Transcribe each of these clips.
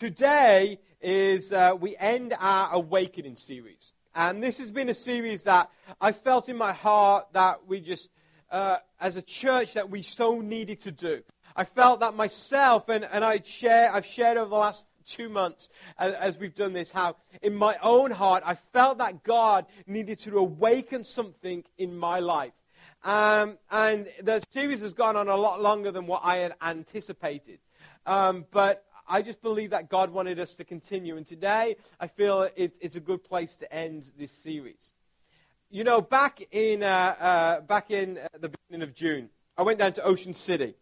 Today is uh, we end our awakening series. And this has been a series that I felt in my heart that we just, uh, as a church, that we so needed to do. I felt that myself, and, and I'd share, I've shared over the last two months as, as, we've done this, how in my own heart I felt that God needed to awaken something in my life. Um, and the series has gone on a lot longer than what I had anticipated. Um, but I just believe that God wanted us to continue. And today, I feel it, it's a good place to end this series. You know, back in, uh, uh, back in uh, the beginning of June, I went down to Ocean City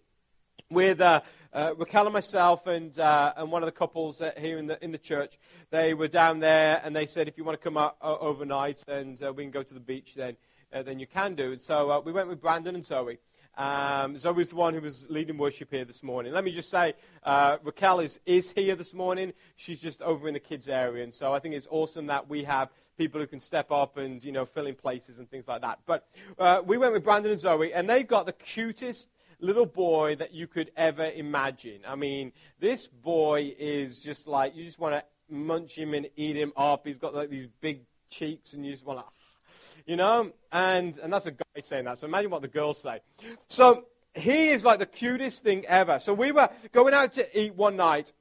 with uh, uh, Raquel and myself and, uh, and one of the couples here in the, in the church. They were down there and they said, if you want to come out overnight and we can go to the beach, then, then you can do. And so we went with Brandon and Zoe. Um, Zoe's the one who was leading worship here this morning. Let me just say, uh, Raquel is, is here this morning. She's just over in the kids' area. And so I think it's awesome that we have people who can step up and, you know, fill in places and things like that. But uh, we went with Brandon and Zoe, and they've got the cutest little boy that you could ever imagine. I mean, this boy is just like, you just want to munch him and eat him up. He's got like these big cheeks, and you just want to you know? And, and that's a guy saying that. So imagine what the girls say. So he is like the cutest thing ever. So we were going out to eat one night.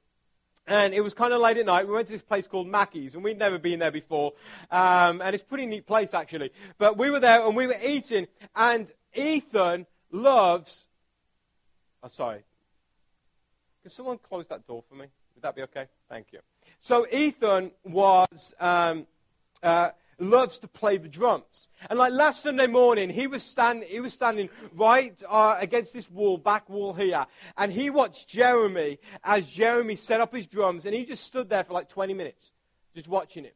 And it was kind of late at night. We went to this place called Macky's, and we'd never been there before. Um, and it's a pretty neat place, actually. But we were there, and we were eating, and Ethan loves. Oh, sorry. Can someone close that door for me? Would that be okay? Thank you. So Ethan was. Um, uh, loves to play the drums. And like last Sunday morning, he was, stand, he was standing right uh, against this wall, back wall here, and he watched Jeremy as Jeremy set up his drums, and he just stood there for like 20 minutes, just watching it.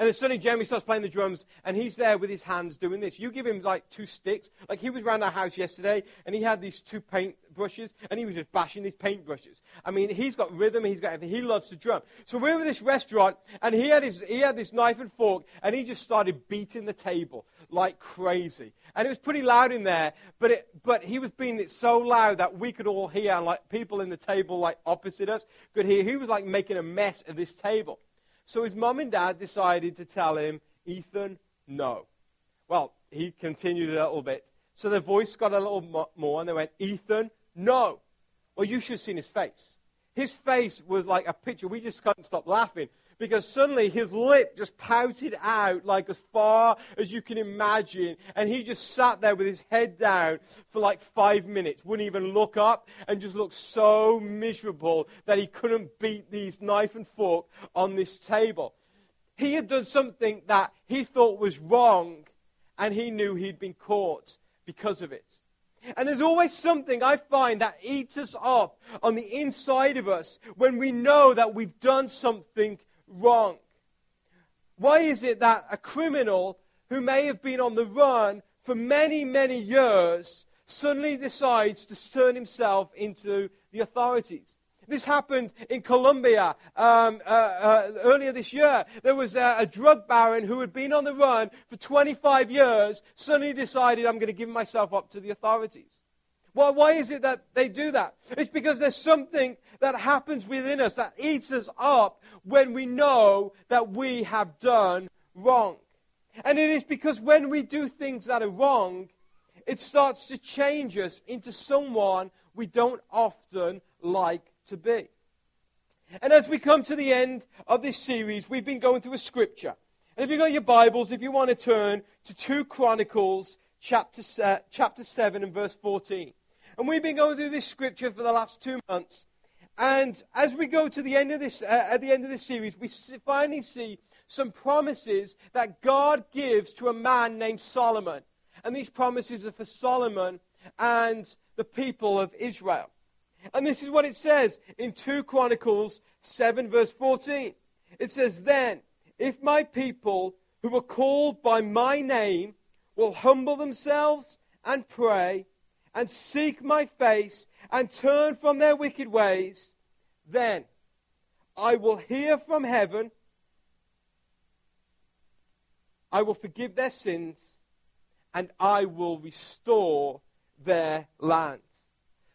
And then suddenly Jeremy starts playing the drums, and he's there with his hands doing this. You give him like two sticks. Like he was around our house yesterday, and he had these two paint brushes, and he was just bashing these paint brushes. I mean, he's got rhythm, he's got everything. He loves to drum. So we were at this restaurant, and he had, his, he had this knife and fork, and he just started beating the table like crazy. And it was pretty loud in there, but, it, but he was being it so loud that we could all hear, like people in the table like opposite us could hear. He was like making a mess of this table. So his mum and dad decided to tell him, Ethan, no. Well, he continued a little bit. So their voice got a little more, and they went, Ethan, no. Well, you should have seen his face. His face was like a picture. We just couldn't stop laughing because suddenly his lip just pouted out like as far as you can imagine. And he just sat there with his head down for like five minutes, wouldn't even look up, and just looked so miserable that he couldn't beat these knife and fork on this table. He had done something that he thought was wrong, and he knew he'd been caught because of it. And there's always something I find that eats us up on the inside of us when we know that we've done something wrong? Why is it that a criminal who may have been on the run for many, many years suddenly decides to turn himself into the authorities? This happened in Colombia um, uh, uh, earlier this year. There was a, a, drug baron who had been on the run for 25 years, suddenly decided, I'm going to give myself up to the authorities. Well, why is it that they do that? It's because there's something that happens within us that eats us up when we know that we have done wrong. And it is because when we do things that are wrong, it starts to change us into someone we don't often like to be. And as we come to the end of this series, we've been going through a scripture. And if you've got your Bibles, if you want to turn to 2 Chronicles chapter, uh, chapter 7 and verse 14. And we've been going through this scripture for the last two months. And as we go to the end of this, uh, at the end of this series, we finally see some promises that God gives to a man named Solomon. And these promises are for Solomon and the people of Israel. And this is what it says in 2 Chronicles 7, verse 14. It says, Then, if my people who are called by my name will humble themselves and pray and seek my face and turn from their wicked ways, then I will hear from heaven, I will forgive their sins, and I will restore their land.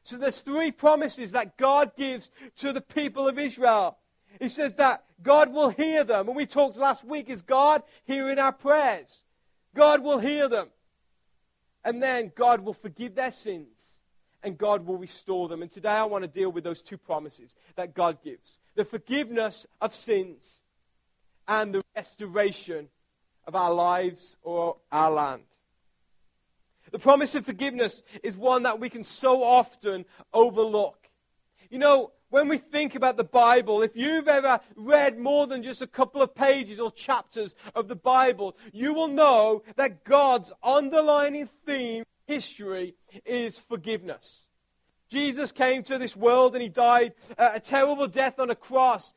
So there's three promises that God gives to the people of Israel. He says that God will hear them. And we talked last week, is God hearing our prayers? God will hear them. And then God will forgive their sins and God will restore them. And today I want to deal with those two promises that God gives the forgiveness of sins and the restoration of our lives or our land. The promise of forgiveness is one that we can so often overlook. You know, when we think about the Bible, if you've ever read more than just a couple of pages or chapters of the Bible, you will know that God's underlining theme, history, is forgiveness. Jesus came to this world and he died a terrible death on a cross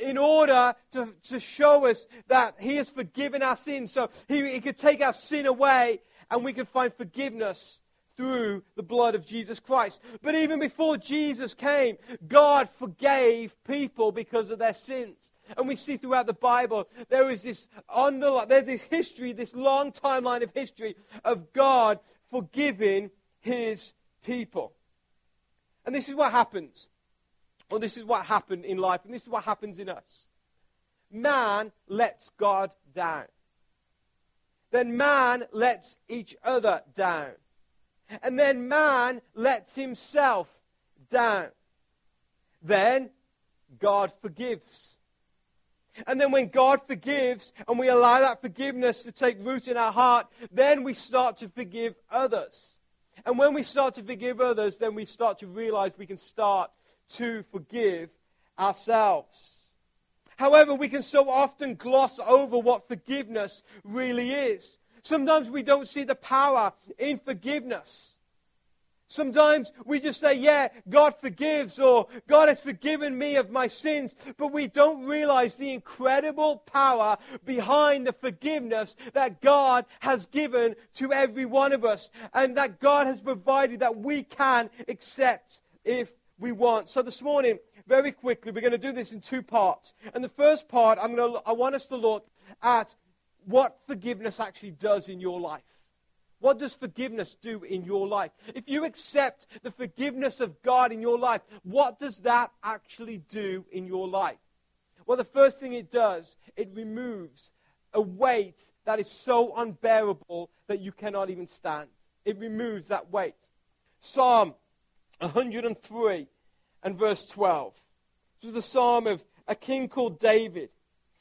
in order to, to show us that he has forgiven our sins. So he, he could take our sin away and we can find forgiveness through the blood of Jesus Christ. But even before Jesus came, God forgave people because of their sins. And we see throughout the Bible there is this underline, there's this history, this long timeline of history of God forgiving his people. And this is what happens. Or this is what happened in life, and this is what happens in us. Man lets God down. Then man lets each other down. And then man lets himself down. Then God forgives. And then when God forgives and we allow that forgiveness to take root in our heart, then we start to forgive others. And when we start to forgive others, then we start to realize we can start to forgive ourselves. However, we can so often gloss over what forgiveness really is. Sometimes we don't see the power in forgiveness. Sometimes we just say, yeah, God forgives, or God has forgiven me of my sins, but we don't realize the incredible power behind the forgiveness that God has given to every one of us, and that God has provided that we can accept if we want. So this morning, very quickly, we're going to do this in two parts. And the first part, I'm going to, I want us to look at what forgiveness actually does in your life. What does forgiveness do in your life? If you accept the forgiveness of God in your life, what does that actually do in your life? Well, the first thing it does, it removes a weight that is so unbearable that you cannot even stand. It removes that weight. Psalm 103 and verse 12. This was the psalm of a king called David.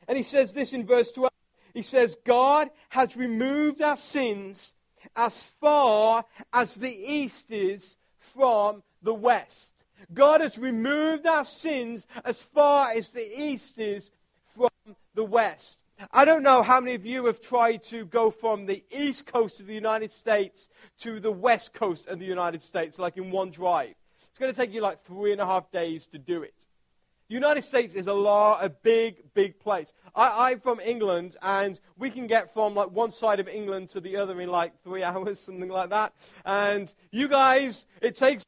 And he says this in verse 12. He says, God has removed our sins as far as the east is from the west. God has removed our sins as far as the east is from the west. I don't know how many of you have tried to go from the east coast of the United States to the west coast of the United States, like in one drive. It's going to take you like three and a half days to do it. The United States is a, law, a big, big place. I, am from England, and we can get from like one side of England to the other in like three hours, something like that. And you guys, it takes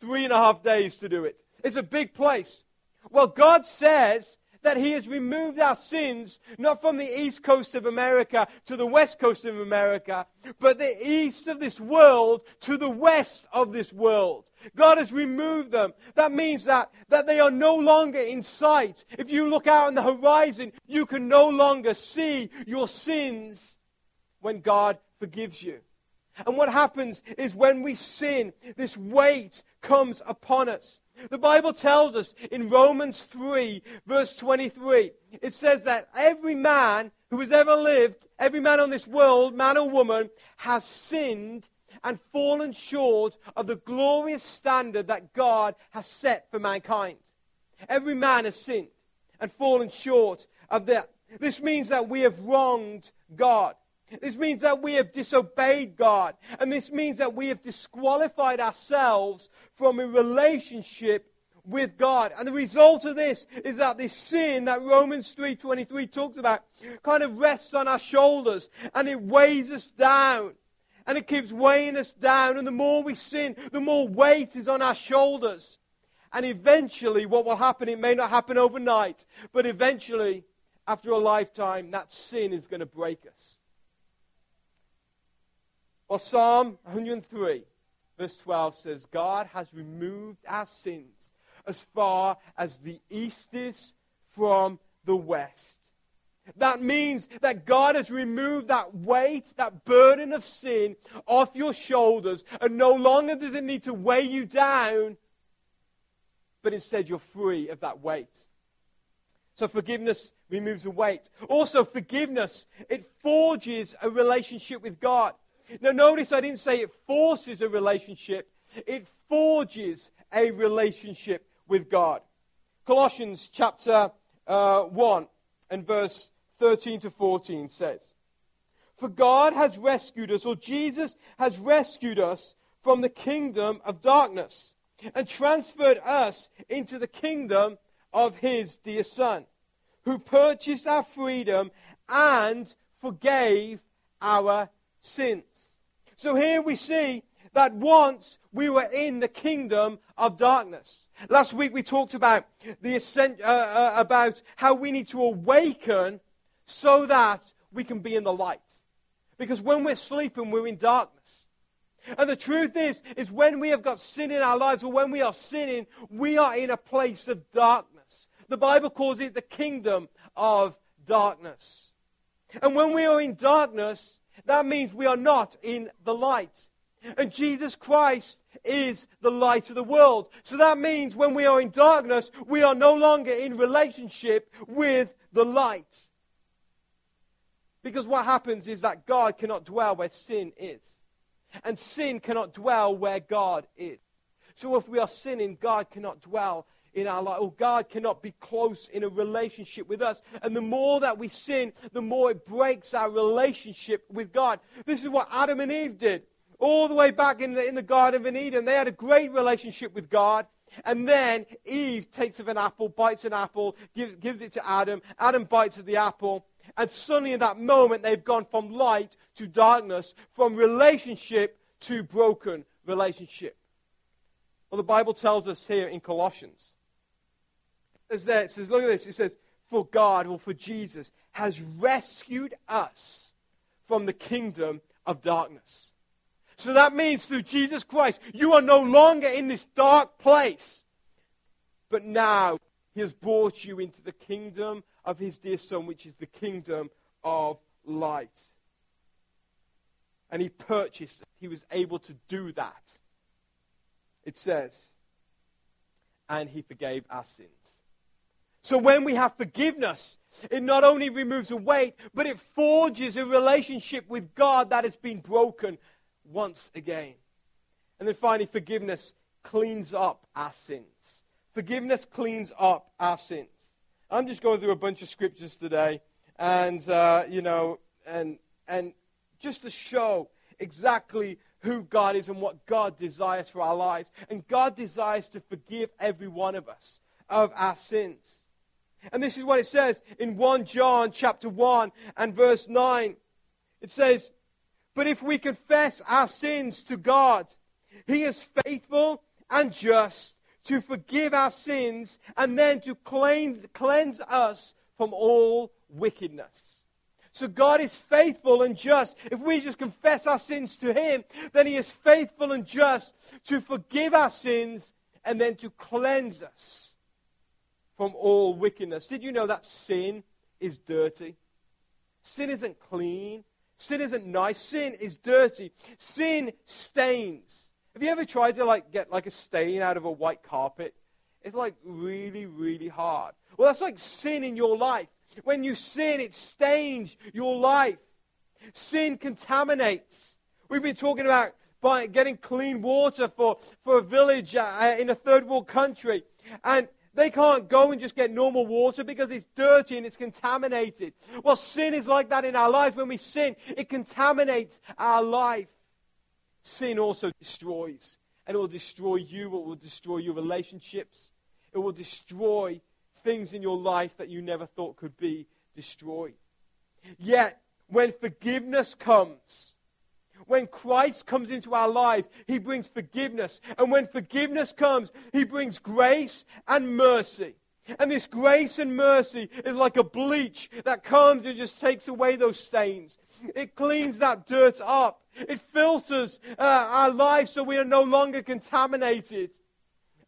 three and a half days to do it. It's a big place. Well, God says that He has removed our sins, not from the east coast of America to the west coast of America, but the east of this world to the west of this world. God has removed them. That means that, that they are no longer in sight. If you look out on the horizon, you can no longer see your sins when God forgives you. And what happens is when we sin, this weight comes upon us. The Bible tells us in Romans 3, verse 23, it says that every man who has ever lived, every man on this world, man or woman, has sinned and fallen short of the glorious standard that God has set for mankind. Every man has sinned and fallen short of that. This means that we have wronged God. This means that we have disobeyed God. And this means that we have disqualified ourselves from a relationship with God. And the result of this is that this sin that Romans 3:23 talks about kind of rests on our shoulders and it weighs us down. And it keeps weighing us down and the more we sin, the more weight is on our shoulders. And eventually what will happen, it may not happen overnight, but eventually after a lifetime that sin is going to break us. Well, Psalm 103, verse 12 says, God has removed our sins as far as the east is from the west. That means that God has removed that weight, that burden of sin off your shoulders, and no longer does it need to weigh you down, but instead you're free of that weight. So forgiveness removes the weight. Also, forgiveness, it forges a relationship with God. Now, notice I didn't say it forces a relationship, it forges a relationship with God. Colossians chapter uh, 1 and verse 13 to 14 says, For God has rescued us, or Jesus has rescued us from the kingdom of darkness and transferred us into the kingdom of his dear Son, who purchased our freedom and forgave our sins. So here we see that once we were in the kingdom of darkness. Last week we talked about the ascent, uh, uh, about how we need to awaken so that we can be in the light. Because when we're sleeping, we're in darkness. And the truth is, is when we have got sin in our lives, or when we are sinning, we are in a place of darkness. The Bible calls it the kingdom of darkness. And when we are in darkness, that means we are not in the light. And Jesus Christ is the light of the world. So that means when we are in darkness, we are no longer in relationship with the light. Because what happens is that God cannot dwell where sin is. And sin cannot dwell where God is. So if we are sinning, God cannot dwell in our life, or God cannot be close in a relationship with us. And the more that we sin, the more it breaks our relationship with God. This is what Adam and Eve did. All the way back in the, in the Garden of Eden, they had a great relationship with God. And then Eve takes of an apple, bites an apple, gives, gives it to Adam. Adam bites of the apple. And suddenly, in that moment, they've gone from light to darkness, from relationship to broken relationship. Well, the Bible tells us here in Colossians it says, look at this. It says, for God, or for Jesus, has rescued us from the kingdom of darkness. So that means through Jesus Christ, you are no longer in this dark place. But now he has brought you into the kingdom of his dear Son, which is the kingdom of light. And he purchased, he was able to do that. It says, and he forgave our sins. So when we have forgiveness, it not only removes a weight, but it forges a relationship with God that has been broken once again. And then finally, forgiveness cleans up our sins. Forgiveness cleans up our sins. I'm just going through a bunch of scriptures today, and uh, you know, and and just to show exactly who God is and what God desires for our lives. And God desires to forgive every one of us of our sins. And this is what it says in 1 John chapter 1 and verse 9. It says, But if we confess our sins to God, he is faithful and just to forgive our sins and then to cleanse, cleanse us from all wickedness. So God is faithful and just. If we just confess our sins to Him, then He is faithful and just to forgive our sins and then to cleanse us from all wickedness. Did you know that sin is dirty? Sin isn't clean. Sin isn't nice. Sin is dirty. Sin stains. Have you ever tried to like get like a stain out of a white carpet? It's like really, really hard. Well, that's like sin in your life. When you sin, it stains your life. Sin contaminates. We've been talking about by getting clean water for, for a village uh, in a third world country. And they can't go and just get normal water because it's dirty and it's contaminated. Well, sin is like that in our lives. When we sin, it contaminates our life. Sin also destroys. And it will destroy you, it will destroy your relationships, it will destroy things in your life that you never thought could be destroyed. Yet, when forgiveness comes, when Christ comes into our lives, he brings forgiveness. And when forgiveness comes, he brings grace and mercy. And this grace and mercy is like a bleach that comes and just takes away those stains. It cleans that dirt up. It filters uh, our lives so we are no longer contaminated.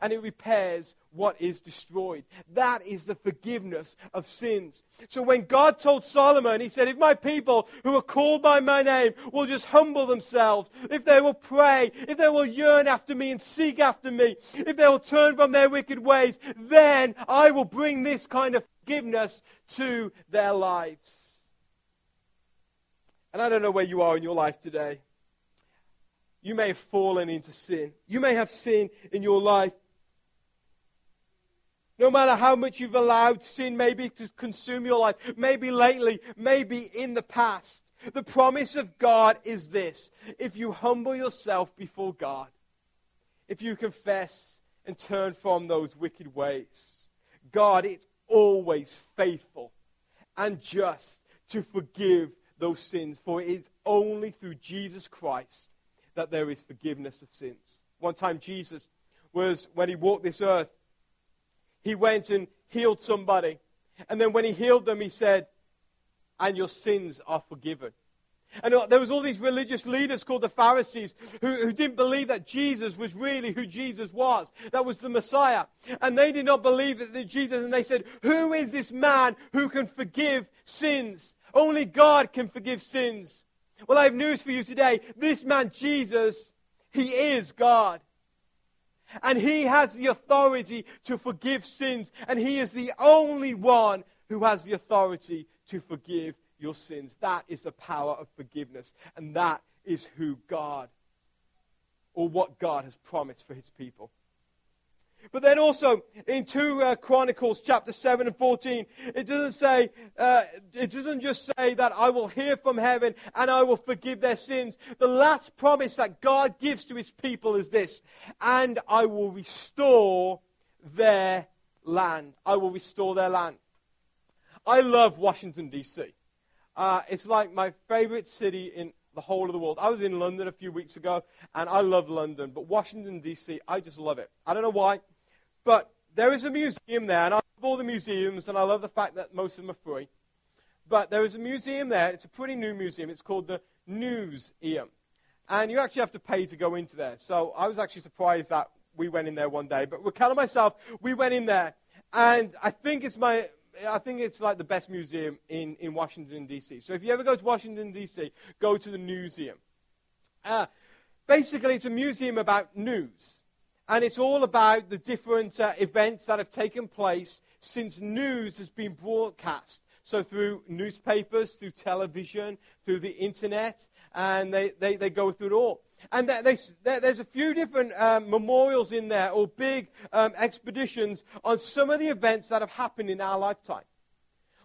And it repairs what is destroyed. That is the forgiveness of sins. So when God told Solomon, he said, If my people who are called by my name will just humble themselves, if they will pray, if they will yearn after me and seek after me, if they will turn from their wicked ways, then I will bring this kind of forgiveness to their lives. And I don't know where you are in your life today. You may have fallen into sin. You may have sin in your life. No matter how much you've allowed sin maybe to consume your life, maybe lately, maybe in the past, the promise of God is this. If you humble yourself before God, if you confess and turn from those wicked ways, God is always faithful and just to forgive those sins, for it is only through Jesus Christ that there is forgiveness of sins. One time, Jesus was, when he walked this earth, he went and healed somebody. And then when he healed them, he said, And your sins are forgiven. And uh, there was all these religious leaders called the Pharisees who, who didn't believe that Jesus was really who Jesus was. That was the Messiah. And they did not believe that Jesus, and they said, Who is this man who can forgive sins? Only God can forgive sins. Well, I have news for you today. This man, Jesus, he is God. And he has the authority to forgive sins. And he is the only one who has the authority to forgive your sins. That is the power of forgiveness. And that is who God, or what God has promised for his people. But then also in 2 uh, Chronicles chapter 7 and 14, it doesn't say, uh, it doesn't just say that I will hear from heaven and I will forgive their sins. The last promise that God gives to his people is this, and I will restore their land. I will restore their land. I love Washington, D.C. Uh, it's like my favorite city in the whole of the world. I was in London a few weeks ago, and I love London, but Washington, D.C., I just love it. I don't know why. But there is a museum there, and I love all the museums, and I love the fact that most of them are free. But there is a museum there. It's a pretty new museum. It's called the Newseum. And you actually have to pay to go into there. So I was actually surprised that we went in there one day. But Raquel and myself, we went in there. And I think it's my, I think it's like the best museum in, in Washington, D.C. So if you ever go to Washington, D.C., go to the Newseum. Uh, basically, it's a museum about news. And it's all about the different uh, events that have taken place since news has been broadcast. So through newspapers, through television, through the internet, and they, they, they go through it all. And they, they, there's a few different um, memorials in there, or big um, expeditions on some of the events that have happened in our lifetime.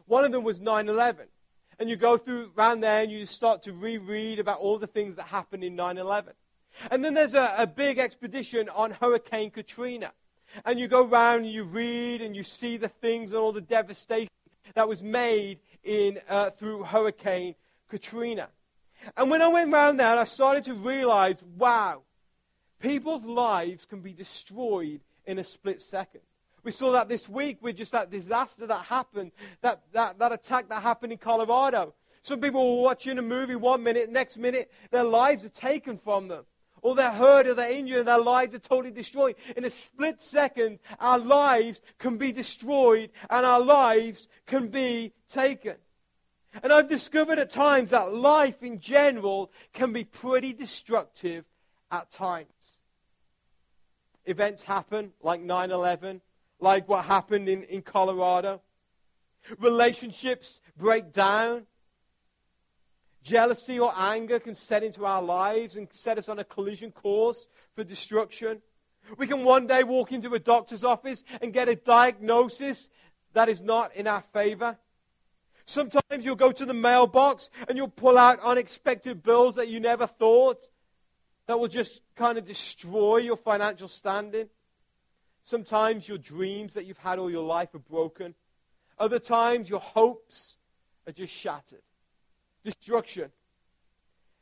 One of them was 9 11. And you go through around there and you start to reread about all the things that happened in 9 11. And then there's a, a big expedition on Hurricane Katrina. And you go around and you read and you see the things and all the devastation that was made in, uh, through Hurricane Katrina. And when I went around there, I started to realize wow, people's lives can be destroyed in a split second. We saw that this week with just that disaster that happened, that, that, that attack that happened in Colorado. Some people were watching a movie one minute, next minute, their lives are taken from them or they're hurt or they're injured and their lives are totally destroyed. In a split second, our lives can be destroyed and our lives can be taken. And I've discovered at times that life in general can be pretty destructive at times. Events happen like 9 11, like what happened in, in Colorado. Relationships break down Jealousy or anger can set into our lives and set us on a collision course for destruction. We can one day walk into a doctor's office and get a diagnosis that is not in our favor. Sometimes you'll go to the mailbox and you'll pull out unexpected bills that you never thought that will just kind of destroy your financial standing. Sometimes your dreams that you've had all your life are broken. Other times your hopes are just shattered destruction.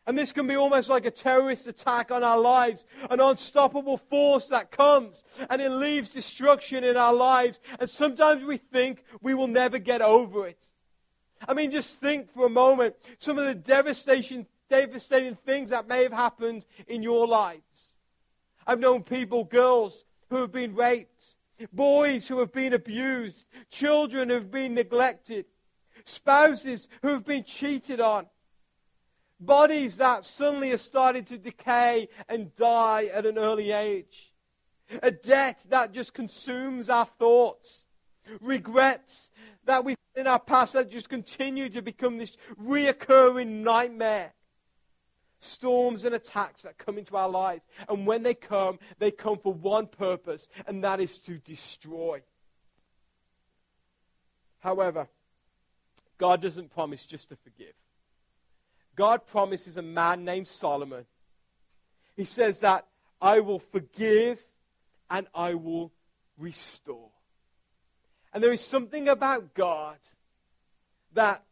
And this can be almost like a terrorist attack on our lives, an unstoppable force that comes and it leaves destruction in our lives. And sometimes we think we will never get over it. I mean, just think for a moment some of the devastation, devastating things that may have happened in your lives. I've known people, girls, who have been raped. boys who have been abused, children who have been neglected, spouses who have been cheated on, bodies that suddenly have started to decay and die at an early age, a debt that just consumes our thoughts, regrets that we've in our past that just continue to become this reoccurring nightmare. Storms and attacks that come into our lives. And when they come, they come for one purpose, and that is to destroy. However, God doesn't promise just to forgive. God promises a man named Solomon. He says that I will forgive and I will restore. And there is something about God that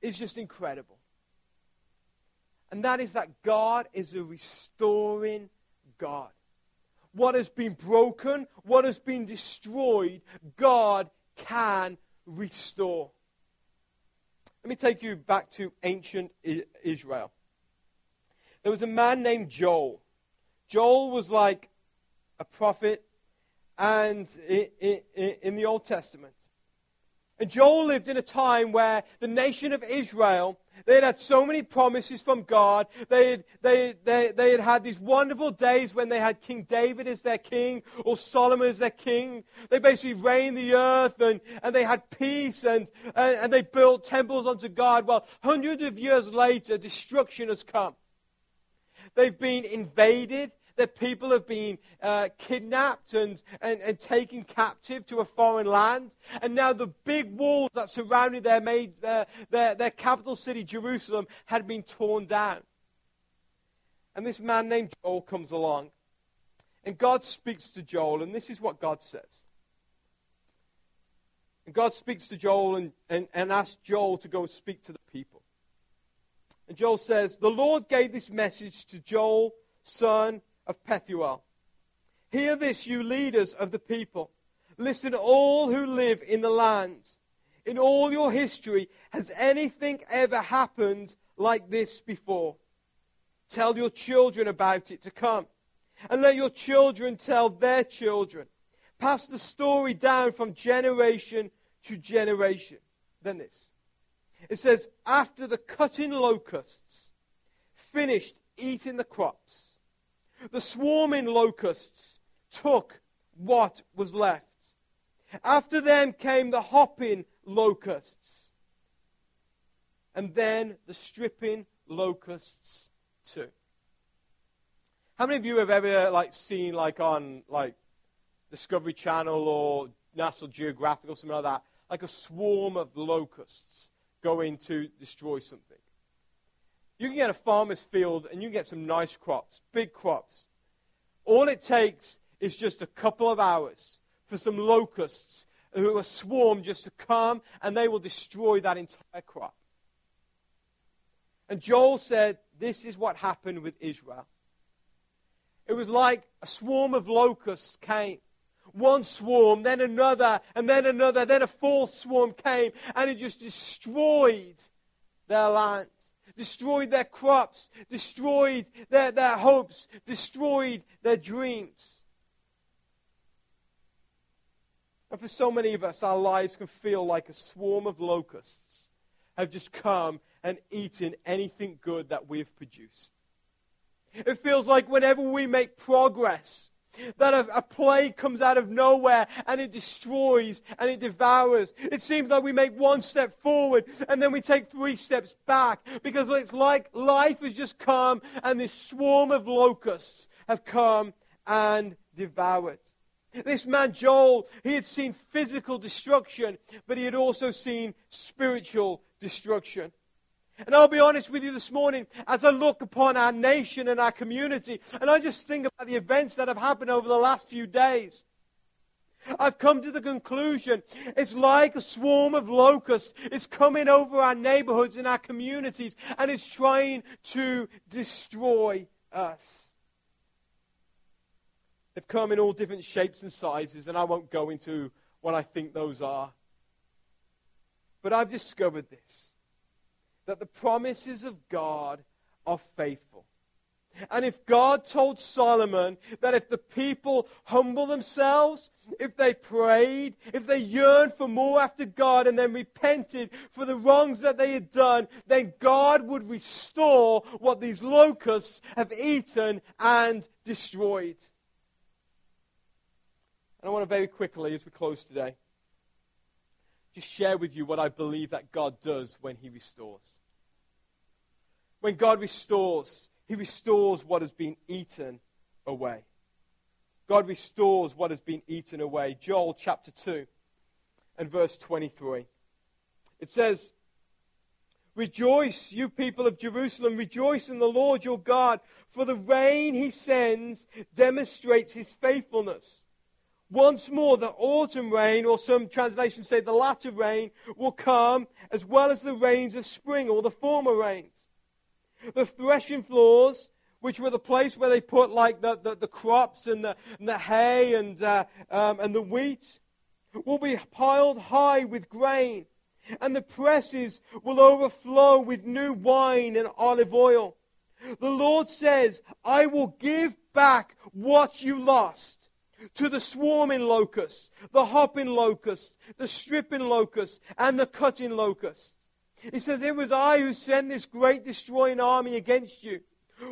is just incredible. And that is that God is a restoring God. What has been broken, what has been destroyed, God can restore. Let me take you back to ancient Israel. There was a man named Joel. Joel was like a prophet and in the Old Testament. And Joel lived in a time where the nation of Israel, they had had so many promises from God. They had, they, they, they had had these wonderful days when they had King David as their king or Solomon as their king. They basically reigned the earth and, and they had peace and, and, and they built temples unto God. Well, hundreds of years later, destruction has come. They've been invaded that people have been uh, kidnapped and, and, and taken captive to a foreign land. And now the big walls that surrounded their, made, their, their, their capital city, Jerusalem, had been torn down. And this man named Joel comes along. And God speaks to Joel, and this is what God says. And God speaks to Joel and, and, and asks Joel to go speak to the people. And Joel says, The Lord gave this message to Joel, son of Pethuel. Hear this, you leaders of the people. Listen, all who live in the land. In all your history, has anything ever happened like this before? Tell your children about it to come. And let your children tell their children. Pass the story down from generation to generation. Then this. It says, after the cutting locusts finished eating the crops, the swarming locusts took what was left. After them came the hopping locusts. And then the stripping locusts too. How many of you have ever like seen like on like Discovery Channel or National Geographic or something like that, like a swarm of locusts going to destroy something? You can get a farmer's field and you can get some nice crops, big crops. All it takes is just a couple of hours for some locusts who are swarm just to come and they will destroy that entire crop. And Joel said, This is what happened with Israel. It was like a swarm of locusts came. One swarm, then another, and then another, then a fourth swarm came, and it just destroyed their land destroyed their crops, destroyed their, their hopes, destroyed their dreams. And for so many of us, our lives can feel like a swarm of locusts have just come and eaten anything good that we've produced. It feels like whenever we make progress, that a, a, plague comes out of nowhere and it destroys and it devours. It seems like we make one step forward and then we take three steps back because it's like life has just come and this swarm of locusts have come and devoured. This man Joel, he had seen physical destruction, but he had also seen spiritual destruction. And I'll be honest with you this morning, as I look upon our nation and our community, and I just think about the events that have happened over the last few days. I've come to the conclusion it's like a swarm of locusts. It's coming over our neighborhoods and our communities, and it's trying to destroy us. They've come in all different shapes and sizes, and I won't go into what I think those are. But I've discovered this that the promises of God are faithful. And if God told Solomon that if the people humble themselves, if they prayed, if they yearned for more after God and then repented for the wrongs that they had done, then God would restore what these locusts have eaten and destroyed. And I want to very quickly, as we close today, just share with you what I believe that God does when He restores. When God restores, he restores what has been eaten away. God restores what has been eaten away. Joel chapter 2 and verse 23. It says, Rejoice, you people of Jerusalem, rejoice in the Lord your God, for the rain he sends demonstrates his faithfulness. Once more, the autumn rain, or some translations say the latter rain, will come, as well as the rains of spring, or the former rains. The threshing floors, which were the place where they put like the, the, the crops and the, and the hay and, uh, um, and the wheat, will be piled high with grain, and the presses will overflow with new wine and olive oil. The Lord says, I will give back what you lost to the swarming locusts, the hopping locusts, the stripping locusts, and the cutting locusts. He says, It was I who sent this great destroying army against you.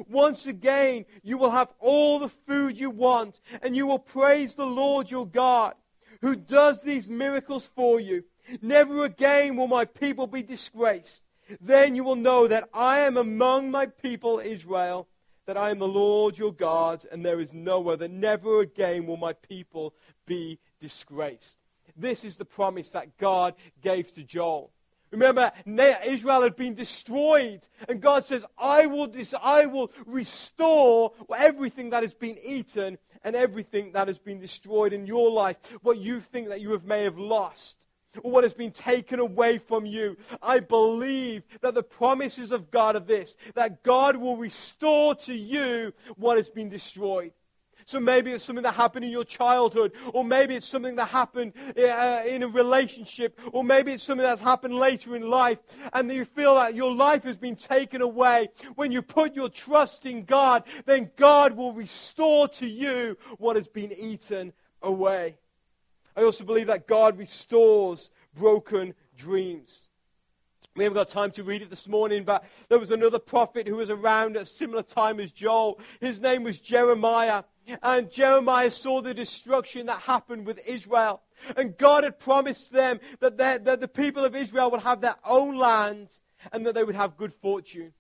Once again, you will have all the food you want, and you will praise the Lord your God, who does these miracles for you. Never again will my people be disgraced. Then you will know that I am among my people Israel, that I am the Lord your God, and there is no other. Never again will my people be disgraced. This is the promise that God gave to Joel. Remember, Israel had been destroyed. And God says, I will, dis- I will restore everything that has been eaten and everything that has been destroyed in your life. What you think that you have, may have lost or what has been taken away from you. I believe that the promises of God are this that God will restore to you what has been destroyed. So maybe it's something that happened in your childhood, or maybe it's something that happened uh, in a relationship, or maybe it's something that's happened later in life, and you feel that your life has been taken away. When you put your trust in God, then God will restore to you what has been eaten away. I also believe that God restores broken dreams. We haven't got time to read it this morning, but there was another prophet who was around at a similar time as Joel. His name was Jeremiah. And Jeremiah saw the destruction that happened with Israel. And God had promised them that, that the people of Israel would have their own land and that they would have good fortune.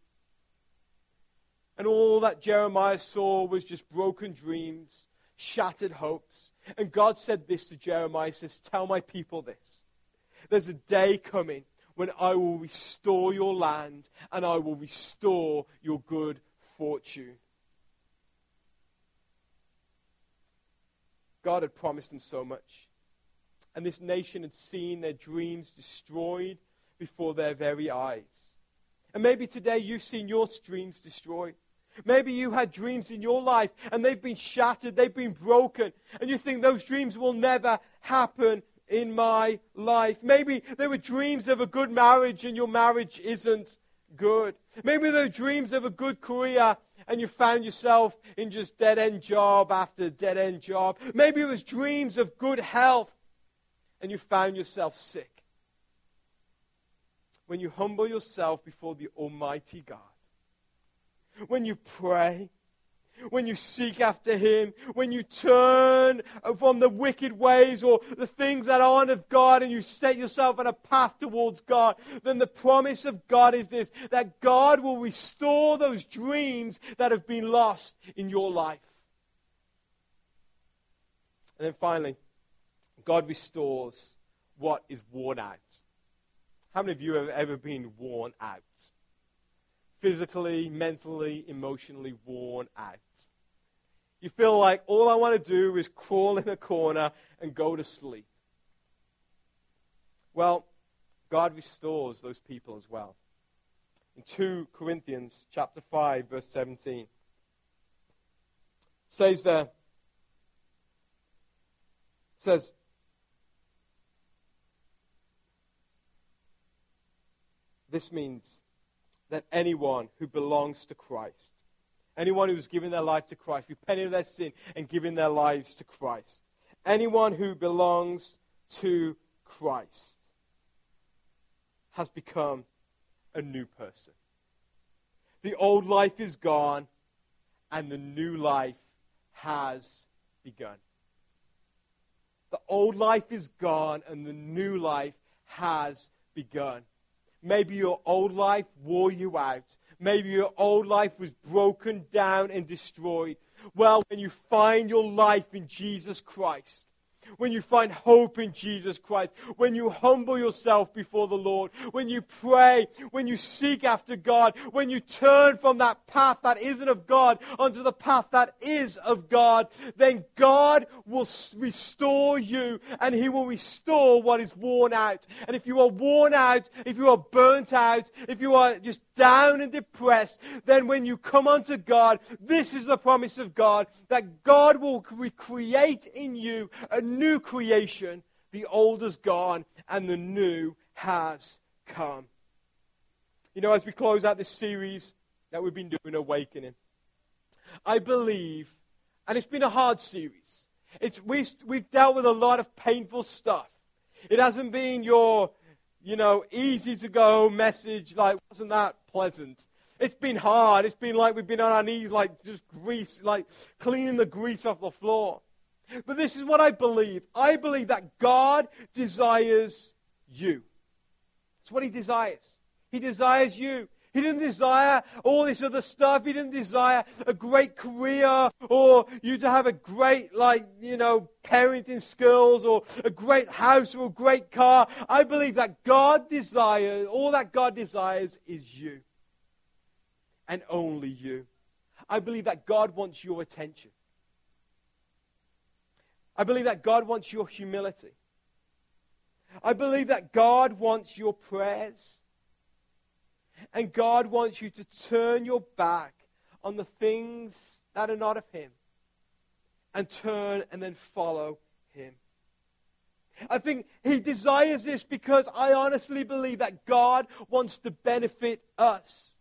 And all that Jeremiah saw was just broken dreams, shattered hopes. And God said this to Jeremiah, says, Tell my people this. There's a day coming when I will restore your land and I will restore your good fortune. God had promised them so much. And this nation had seen their dreams destroyed before their very eyes. And maybe today you've seen your dreams destroyed. Maybe you had dreams in your life and they've been shattered, they've been broken, and you think those dreams will never happen in my life. Maybe there were dreams of a good marriage and your marriage isn't good. Maybe there were dreams of a good career and you found yourself in just dead end job after dead end job. Maybe it was dreams of good health and you found yourself sick. When you humble yourself before the Almighty God, when you pray, when you seek after Him, when you turn from the wicked ways or the things that aren't of God and you set yourself on a path towards God, then the promise of God is this that God will restore those dreams that have been lost in your life. And then finally, God restores what is worn out. How many of you have ever been worn out? Physically, mentally, emotionally worn out. You feel like all I want to do is crawl in a corner and go to sleep. Well, God restores those people as well. In 2 Corinthians chapter 5 verse 17 says there says this means that anyone who belongs to Christ Anyone who's given their life to Christ, repenting of their sin and giving their lives to Christ. Anyone who belongs to Christ has become a new person. The old life is gone and the new life has begun. The old life is gone and the new life has begun. Maybe your old life wore you out. Maybe your old life was broken down and destroyed. Well, when you find your life in Jesus Christ, when you find hope in Jesus Christ, when you humble yourself before the Lord, when you pray, when you seek after God, when you turn from that path that isn't of God onto the path that is of God, then God will restore you and He will restore what is worn out. And if you are worn out, if you are burnt out, if you are just down and depressed, then when you come unto God, this is the promise of God that God will recreate in you a new creation. The old is gone and the new has come. You know, as we close out this series that we've been doing, Awakening, I believe, and it's been a hard series. It's, we've, we've dealt with a lot of painful stuff. It hasn't been your, you know, easy to go message, like, wasn't that pleasant. It's been hard. It's been like we've been on our knees, like just grease, like cleaning the grease off the floor. But this is what I believe. I believe that God desires you. It's what He desires. He desires you. He didn't desire all this other stuff. He didn't desire a great career or you to have a great, like, you know, parenting skills or a great house or a great car. I believe that God desires, all that God desires is you. And only you. I believe that God wants your attention. I believe that God wants your humility. I believe that God wants your prayers. And God wants you to turn your back on the things that are not of Him and turn and then follow Him. I think He desires this because I honestly believe that God wants to benefit us.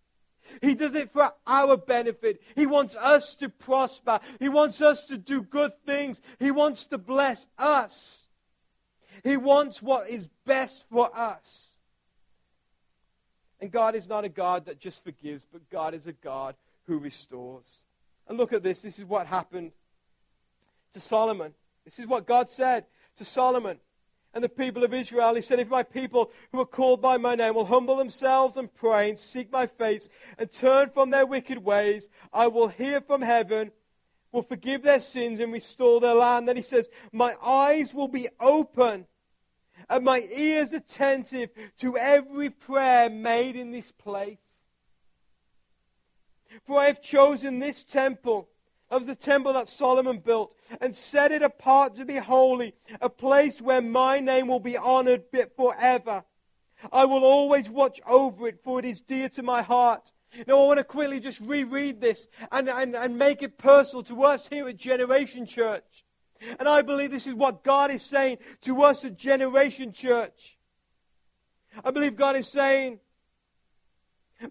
He does it for our benefit. He wants us to prosper. He wants us to do good things. He wants to bless us. He wants what is best for us. And God is not a God that just forgives, but God is a God who restores. And look at this. This is what happened to Solomon. This is what God said to Solomon and the people of Israel. He said, If my people who are called by my name will humble themselves and pray and seek my face and turn from their wicked ways, I will hear from heaven, will forgive their sins and restore their land. Then he says, My eyes will be open and my ears attentive to every prayer made in this place. For I have chosen this temple. Was the temple that Solomon built, and set it apart to be holy, a place where my name will be honored forever. I will always watch over it, for it is dear to my heart. Now, I want to quickly just reread this and, and, and make it personal to us here at Generation Church. And I believe this is what God is saying to us at Generation Church. I believe God is saying,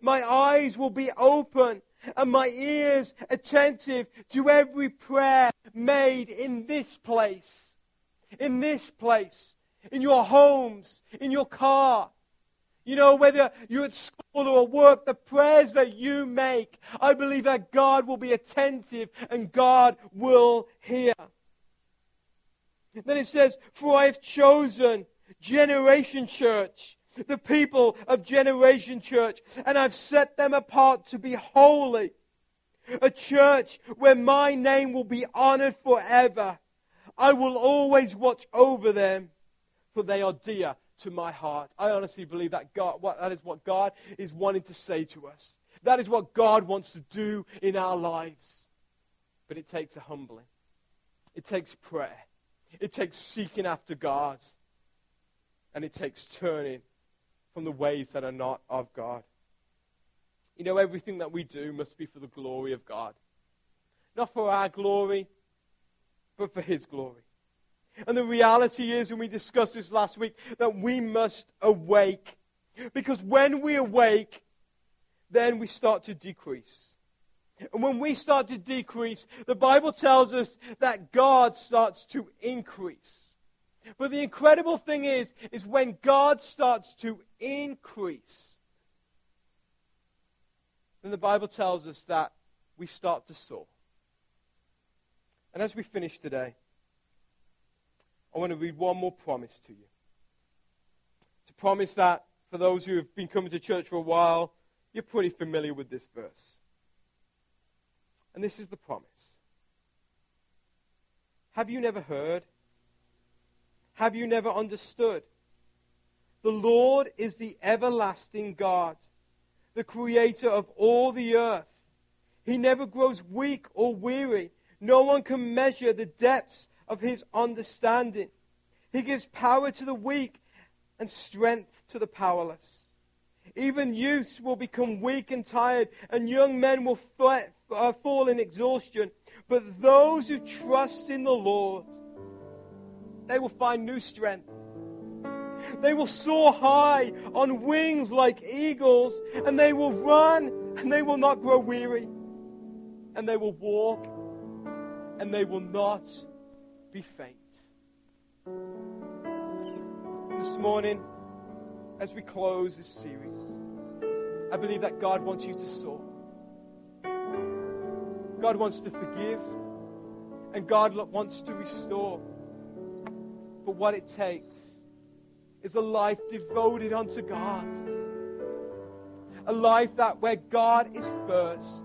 My eyes will be open and my ears attentive to every prayer made in this place. In this place. In your homes, in your car. You know, whether you're at school or work, the prayers that you make, I believe that God will be attentive and God will hear. Then it says, For I have chosen Generation Church, the people of Generation Church, and I've set them apart to be holy. A church where my name will be honored forever. I will always watch over them, for they are dear to my heart. I honestly believe that God, that is what God is wanting to say to us. That is what God wants to do in our lives. But it takes a humbling. It takes prayer. It takes seeking after God. And it takes turning from the ways that are not of God. You know, everything that we do must be for the glory of God. Not for our glory, but for His glory. And the reality is, and we discussed this last week, that we must awake. Because when we awake, then we start to decrease. And when we start to decrease, the Bible tells us that God starts to increase. But the incredible thing is, is when God starts to increase, then the Bible tells us that we start to soar. And as we finish today, I want to read one more promise to you. It's a promise that for those who have been coming to church for a while, you're pretty familiar with this verse. And this is the promise. Have you never heard? Have you never understood? The Lord is the everlasting God, the creator of all the earth. He never grows weak or weary. No one can measure the depths of his understanding. He gives power to the weak and strength to the powerless. Even youths will become weak and tired, and young men will uh, fall in exhaustion. But those who trust in the Lord, they will find new strength. They will soar high on wings like eagles, and they will run, and they will not grow weary. And they will walk, and they will not be faint. This morning, as we close this series, I believe that God wants you to soar. God wants to forgive, and God wants to restore. But what it takes is a life devoted unto God. A life that where God is first